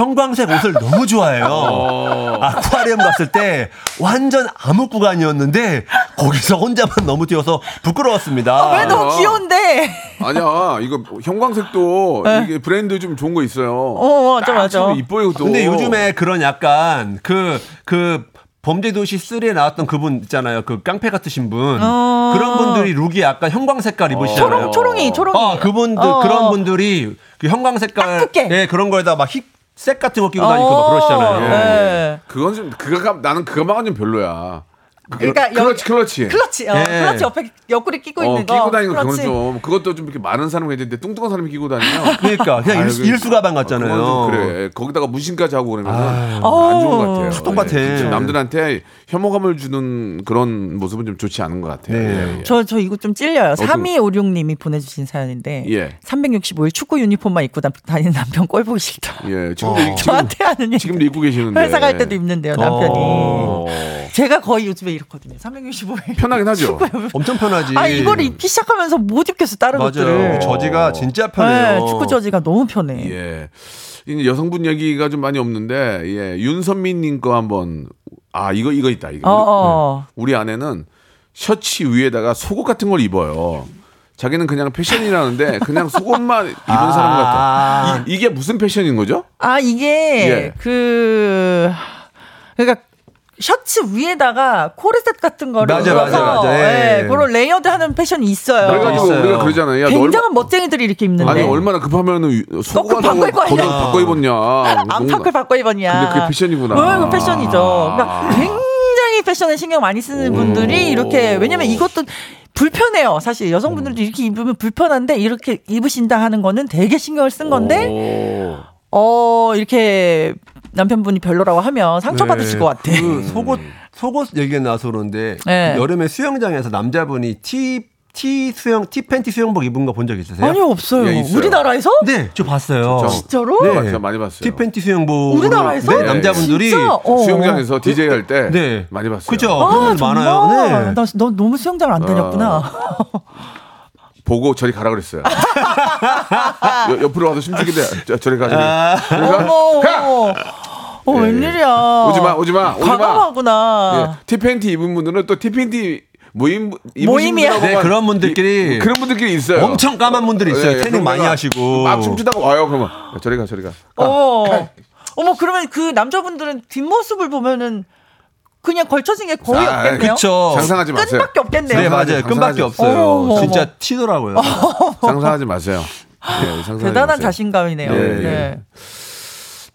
형광색 옷을 너무 좋아해요. 어. 아쿠아리움 갔을 때 완전 암흑 구간이었는데 거기서 혼자만 너무 뛰어서 부끄러웠습니다. 왜 너무 귀여운데? 아니야 이거 형광색도 이게 브랜드 좀 좋은 거 있어요. 네. 어, 맞아, 딱 맞아. 이뻐요 또. 근데 요즘에 그런 약간 그, 그, 범죄도시 3에 나왔던 그분 있잖아요. 그 깡패 같으신 분. 어. 그런 분들이 룩이 약간 형광 색깔 입으시잖아요. 초롱, 초롱이, 초롱이. 아, 그분들, 어. 그런 분들이 그 형광 색깔. 예, 그런 거에다 막 힙 색 같은 거 끼고 다니고 막 그러시잖아요. 예. 네. 그건 좀 그거 나는 그거만은 좀 별로야. 그러니까 클러치 클러치. 클러치, 어, 예. 클러치 옆에 옆구리 끼고 어, 있는 거. 끼고 다니는 거 그건. 좀 그것도 좀 이렇게 많은 사람이 있는데 뚱뚱한 사람이 끼고 다니면 그러니까 그냥 아유, 일수, 그- 일수 가방 같잖아요. 그래. 거기다가 무신까지 하고 그러면 안 좋은 것 같아요. 다 똑같아. 예, 진짜 남들한테 혐오감을 주는 그런 모습은 좀 좋지 않은 것 같아요. 네. 예, 예. 저, 저 이거 좀 찔려요. 어떤- 3256님이 보내주신 사연인데. 예. 365일 축구 유니폼만 입고 다, 다니는 남편 꼴 보기 싫다. 예, 지금도 어. 저한테 하는 얘기. 지금도 입고 계시는데 회사 갈 때도 입는데요, 남편이. 어. 제가 거의 요즘에 이렇거든요. 365일. 편하긴 하죠. 엄청 편하지. 아, 이걸 입기 시작하면서 못 입겠어, 다른 맞아요. 옷들을. 저지가 진짜 편해요. 네, 축구 저지가 너무 편해. 예. 여성분 얘기가 좀 많이 없는데 예. 윤선미님 거 한번 아 이거 이거 있다 이거. 어, 어. 우리 아내는 셔츠 위에다가 속옷 같은 걸 입어요. 자기는 그냥 패션이라는데 그냥 속옷만 입은 사람 같아. 이, 이게 무슨 패션인 거죠? 아, 이게, 예. 그, 그러니까, 셔츠 위에다가 코르셋 같은 거를 맞아, 입어서 맞아, 맞아. 예. 예, 그런 layered 하는 패션이 있어요. 그래가지고 있어요. 우리가 그러잖아요. 야, 너 굉장한 멋쟁이들이 이렇게 얼마, 입는데 아니 얼마나 급하면은 속옷 바꿔 하냐. 바꿔 입었냐. 암파클 바꿔 입었냐. 근데 그게 패션이구나. 어, 그 패션이죠. 그러니까 굉장히 패션에 신경 많이 쓰는 분들이 이렇게 왜냐면 이것도 불편해요. 사실 여성분들도 이렇게 입으면 불편한데 이렇게 입으신다 하는 거는 되게 신경을 쓴 건데 오. 어 이렇게 남편분이 별로라고 하면 상처받으실 것 같아. 그 속옷 속옷 얘기가 나서 그런데 네. 여름에 수영장에서 남자분이 티 티 수영, 티 팬티 수영복 입은 거 본 적 있으세요? 아니요 없어요. 예, 있어요. 우리나라에서? 네, 저 봤어요. 진짜로? 네. 제가 많이 봤어요. 티 팬티 수영복. 우리나라에서? 네, 남자분들이 진짜? 어. 수영장에서 DJ 할때 네. 많이 봤어요. 그죠? 아? 많아요. 네. 나, 너 너무 수영장을 안 다녔구나. 보고 저리 가라 그랬어요. 여- 옆으로 와서 저- 저리 가 저리. 아. 저리 가. 어머, 가! 어, 웬일이야. 오지 마, 오지 마, 오지 마. 과감하구나. 예, 티팬티 입은 분들은 또 티팬티 모임 모임이야. 네, 그런 분들끼리 이- 그런 분들끼리 있어요. 엄청 까만 분들이 있어요. 태닝 그러다가 많이 하시고. 막 춤추다가 와요. 그러면 야, 저리 가, 저리 가. 가. 어. 어머, 그러면 그 남자분들은 뒷모습을 보면은 그냥 걸쳐진 게 거의 아, 없겠네요. 그쵸. 상상하지 마세요. 끈밖에 없겠네요. 네, 맞아요. 끈밖에. 없어요. 어머, 어머. 진짜 튀더라고요. 상상하지 마세요. 예, 상상하지 대단한 마세요. 자신감이네요. 예, 네.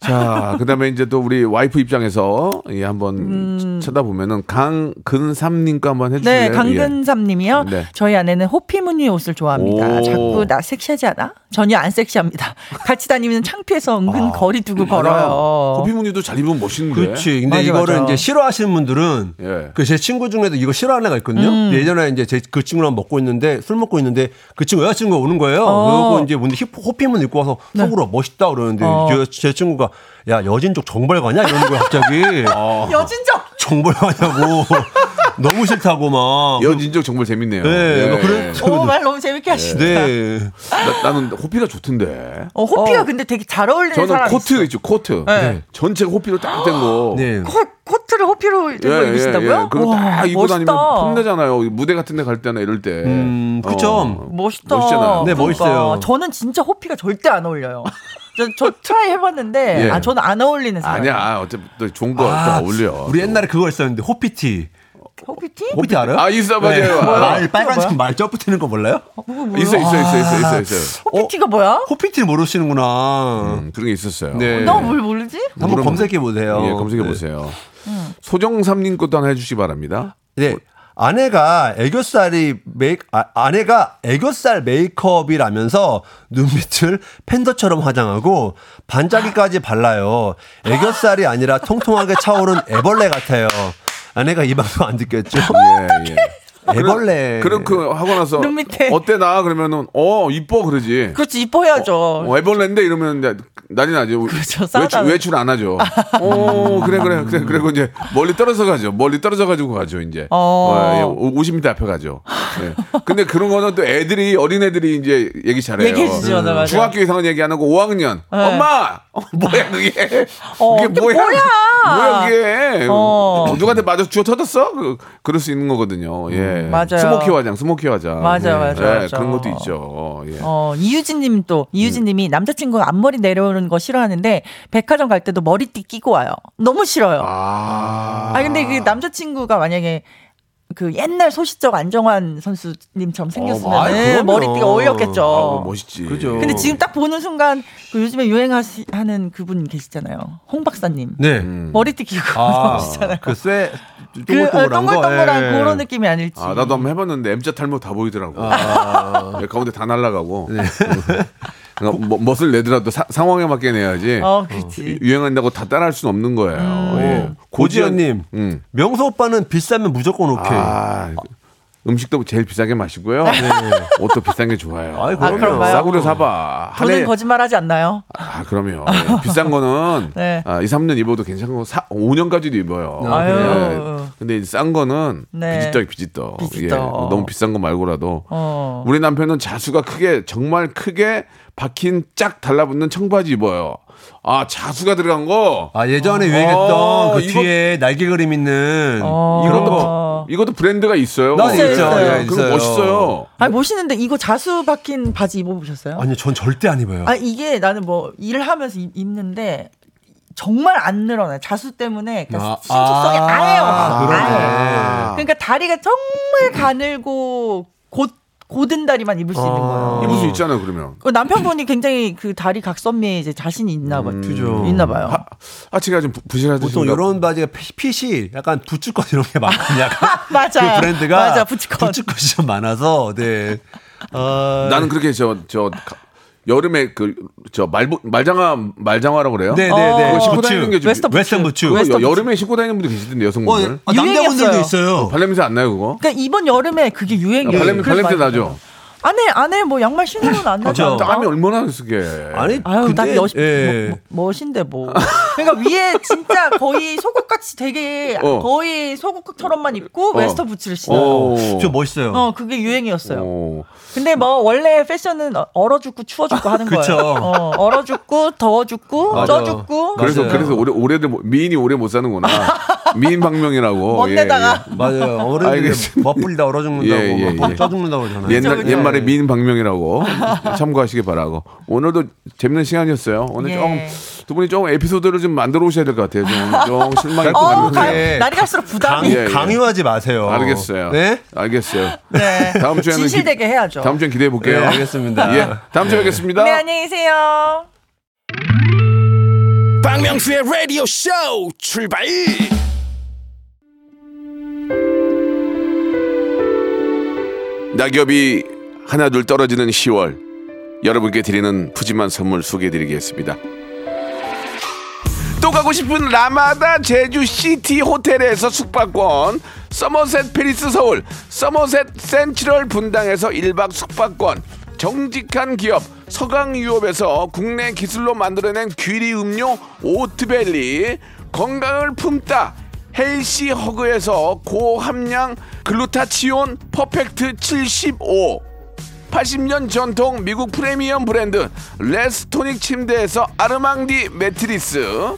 예. 자, 그다음에 이제 또 우리 와이프 입장에서 예, 한번 음. 쳐다보면은 강근삼님과 한번 해주실래요? 네, 강근삼님이요. 네. 저희 아내는 호피무늬 옷을 좋아합니다. 오. 자꾸 나 섹시하지 않아? 전혀 안 섹시합니다. 같이 다니면 창피해서 은근 거리 두고 아, 걸어요. 호피무늬도 잘 입으면 멋있는데. 그렇지. 근데 맞아, 이거를 맞아. 이제 싫어하시는 분들은 예. 그제 친구 중에도 이거 싫어하는 애가 있거든요. 음. 예전에 이제 제 그 친구랑 먹고 있는데 술 먹고 있는데 그 친구 여자친구가 오는 거예요. 어. 그리고 이제 뭔데 힙- 호피문 입고 와서 속으로 멋있다 그러는데 어. 제, 제 친구가 야 여진족 정벌 가냐 이러는 거야 갑자기 여진적 정벌 가냐고 너무 싫다고 막. 여진족 정말 재밌네요. 네, 예. 뭐 그런 오, 말 너무 재밌게 하시네. 네. 나, 나는 호피가 좋던데. 어, 호피가 근데 되게 잘 어울리는 저는 사람이 코트 있어. 있죠, 코트. 네. 전체가 호피로 딱 된 거. 네. 코, 코트를 호피로 들고 입으신다고요? 그거 와, 딱 입고 멋있다. 다니면 폼내잖아요. 무대 같은 데 갈 때나 이럴 때. 음, 그쵸. 어. 멋있다. 멋있잖아요. 네, 그러니까. 멋있어요. 저는 진짜 호피가 절대 안 어울려요. 저, 저 try 해봤는데 예. 아 저는 안 어울리는 사람. 아니야. 어차피 또 좋은 거 아, 또 어울려. 우리 옛날에 그거 있었는데 호피티. 호피티? 호피티 알아요? 아, 있어, 맞아요. 네. 아, 말 빨간색 말 쪄 붙이는 거 몰라요? 있어, 있어, 있어, 있어, 있어, 있어. 호피티가 뭐야? 호피티 모르시는구나. 음, 그런 게 있었어요. 네. 너뭘 모르지? 한번 검색해 보세요. 예, 검색해 네. 보세요. 소정삼님 것도 하나 해주시기 바랍니다. 네. 아내가 애교살이 메이 아, 아내가 애교살 메이크업이라면서 눈빛을 팬더처럼 화장하고 반짝이까지 발라요. 애교살이 아니라 통통하게 차오른 애벌레 같아요. 아내가 이 방송 안 듣겠죠? 예, 예. 애벌레. 그럼 그 하고 나서 눈 밑에. 어때 나 그러면은 어 이뻐 그러지. 그렇지 이뻐야죠. 어, 애벌레인데 이러면 이제 난리 나죠. 그렇죠, 외출. 외출 안 하죠. 어 그래 그래 그래 그리고 이제 멀리 떨어져 가죠. 멀리 떨어져 가지고 가죠 이제. 어. 예, 50m 앞에 가죠. 예. 근데 그런 거는 또 애들이 어린 애들이 이제 얘기 잘해요. 얘기해 주죠, 맞아. 중학교 이상은 얘기 안 하고 5학년. 엄마 어, 뭐야 그게? 어, 그게 뭐야? 뭐야? 뭐야 그게? 어. 누구한테 맞아 주워 터졌어? 그, 그럴 수 있는 거거든요. 예. 맞아요. 스모키 화장, 스모키 화장. 맞아요, 맞아요, 예, 맞아요. 그런 것도 있죠. 예. 어, 이유진님 또 이유진님이 남자친구 앞머리 내려오는 거 싫어하는데 백화점 갈 때도 머리띠 끼고 와요. 너무 싫어요. 아, 아. 근데 그 남자친구가 만약에 그 옛날 소시적 안정환 선수님처럼 생겼으면 그럼요. 머리띠가 어울렸겠죠. 아, 뭐 멋있지. 그죠. 근데 지금 딱 보는 순간 그 요즘에 유행하는 그분 계시잖아요. 홍 박사님. 네. 음. 머리띠 끼고 아, 나오시잖아요. 그쇠 그 어, 동글동글한 예. 그런 느낌이 아닐지. 아, 나도 한번 해봤는데 M자 탈모 다 보이더라고. 아. 예, 가운데 다 날라가고. 그러니까 뭐, 멋을 내더라도 사- 상황에 맞게 내야지. 어, 그렇지. 유- 유행한다고 다 따라할 수는 없는 거예요. 예. 고지현님, 음. 명수 오빠는 비싸면 무조건 오케이. 아, 음식도 제일 비싸게 마시고요. 옷도 비싼 게 좋아요. 아이, 아, 그런가요? 싸구려 사봐. 한 저는 해- 거짓말하지 않나요? 아, 그럼요. 예, 비싼 거는 네. 아, 2, 3년 입어도 괜찮고 사, 5년까지도 입어요. 아유. 예. 근데 이제 싼 거는 네. 비지떡이 비지떡. 비지떡. 예, 너무 비싼 거 말고라도 어. 우리 남편은 자수가 크게 정말 크게 박힌 짝 달라붙는 청바지 입어요. 아 자수가 들어간 거. 아 예전에 유행했던 어, 그 이거- 뒤에 날개 그림 있는 어. 이런 이것도 거. 이것도 브랜드가 있어요. 나 있어요, 있어요. 예, 그거 있어요. 멋있어요. 아니 멋있는데 이거 자수 박힌 바지 입어보셨어요? 아니 전 절대 안 입어요. 아 이게 나는 뭐 일을 하면서 입- 입는데 정말 안 늘어나요. 자수 때문에 그 아, 신축성이 아, 아, 예요 그러네. 아예. 그러니까 다리가 정말 가늘고 곧 고든 다리만 입을 수 있는 거예요. 입을 수 있잖아요. 그러면. 그 남편분이 굉장히 그 다리 각선미에 이제 자신이 있나 봐요. 그죠. 있나 봐요. 하, 하체가 좀 부- 부실하듯이. 보통 이런 바지가 피- 핏이 약간 부츠컷 이런 게 많거든요. 약간 맞아. 그 브랜드가 맞아. 부츠컷. 부츠컷이 좀 많아서 네. 어, 나는 그렇게 저 저 여름에 그 저 말부 말장화 말장화라고 그래요? 네네네. 그거 신고 부츠. 다니는 게 좀- 웨스턴 부츠. 웨스턴 부츠. 그거 웨스턴 여- 여름에 신고 다니는 분들 계시던데 어, 여성분들. 아, 남자분들도 유행이었어요. 있어요. 발냄새 안 나요 그거? 그러니까 이번 여름에 그게 유행이에요. 발냄 그래서 발냄새 나죠. 안에 안에 뭐 양말 신으면 안 나죠. 그렇죠. 땀이 얼마나 쓰게. 아니 아유, 나 그때 여, 예. 뭐, 멋인데 뭐. 그러니까 위에 진짜 거의 속옷같이 되게 어. 거의 속옷처럼만 입고 어. 웨스턴 부츠를 신어요. 오. 저 멋있어요. 어, 그게 유행이었어요. 오. 근데 뭐 원래 패션은 어- 얼어 죽고 추워 죽고 하는 그쵸. 거예요. 어, 얼어 죽고 더워 죽고. 쪄 죽고. 그래서 맞아요. 그래서 오래 오래들 못- 미인이 오래 못 사는구나. 미인 방명이라고. 먼데다가 맞아요. 어른들이. 멋불리다 얼어 죽는다고 예, 예, 막 예. 쪄 죽는다고 그러잖아요. 옛날. 옛말에 미인 방명이라고 참고하시기 바라고. 오늘도 재밌는 시간이었어요. 오늘 예. 두 분이 조금 에피소드를 좀 만들어 오셔야 될 것 같아요. 좀, 좀 실망했고 어. 가, 예. 날이 갈수록 부담이. 강, 예, 예. 강요하지 마세요. 알겠어요. 네? 알겠어요. 네. 다음 주에는 진실되게 해야죠. 다음 주엔 기대해 볼게요. 네, 알겠습니다. 예, 다음 주에 뵙겠습니다. 네, 안녕히 계세요. 박명수의 라디오 쇼 출발 낙엽이 하나둘 떨어지는 10월 여러분께 드리는 푸짐한 선물 소개해 드리겠습니다. 또 가고 싶은 라마다 제주 시티 호텔에서 숙박권, 서머셋 페리스 서울, 서머셋 센트럴 분당에서 1박 숙박권, 정직한 기업 서강유업에서 국내 기술로 만들어낸 귀리 음료 오트벨리, 건강을 품다 헬시 허그에서 고함량 글루타치온 퍼펙트 75 80년 전통 미국 프리미엄 브랜드 레스토닉 침대에서 아르망디 매트리스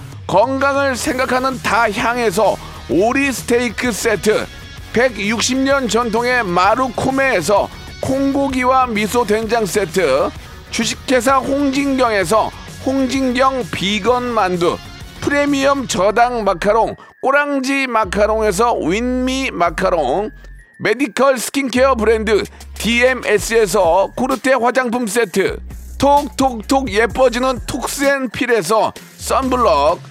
건강을 생각하는 다향에서 오리 스테이크 세트. 160년 전통의 마루코메에서 콩고기와 미소 된장 세트. 주식회사 홍진경에서 홍진경 비건 만두. 프리미엄 저당 마카롱 꼬랑지 마카롱에서 윈미 마카롱. medical 스킨케어 브랜드 DMS에서 코르테 화장품 세트. 톡톡톡 예뻐지는 톡스앤필에서 썬블럭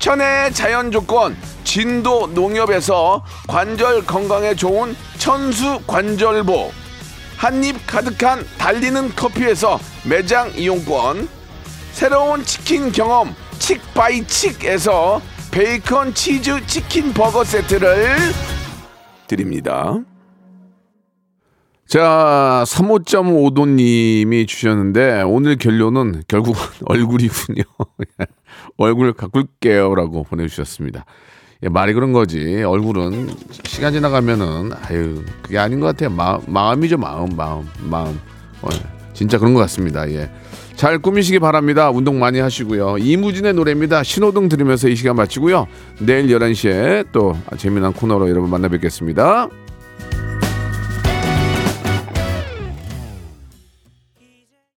천혜의 자연 조건 진도 농협에서 관절 건강에 좋은 천수 관절보 한입 가득한 달리는 커피에서 매장 이용권 새로운 치킨 경험 칙바이칙에서 베이컨 치즈 치킨 버거 세트를 드립니다. 자, 35.5도님이 주셨는데 오늘 결론은 결국 얼굴이군요. 얼굴 가꿀게요라고 보내주셨습니다. 예, 말이 그런 거지. 얼굴은 시간 지나가면은 아유 그게 아닌 것 같아요. 마음, 마음이죠 마음, 마음, 마음. 어, 진짜 그런 것 같습니다. 예. 잘 꾸미시기 바랍니다. 운동 많이 하시고요. 이무진의 노래입니다. 신호등 들으면서 이 시간 마치고요. 내일 11시에 또 재미난 코너로 여러분 만나 뵙겠습니다.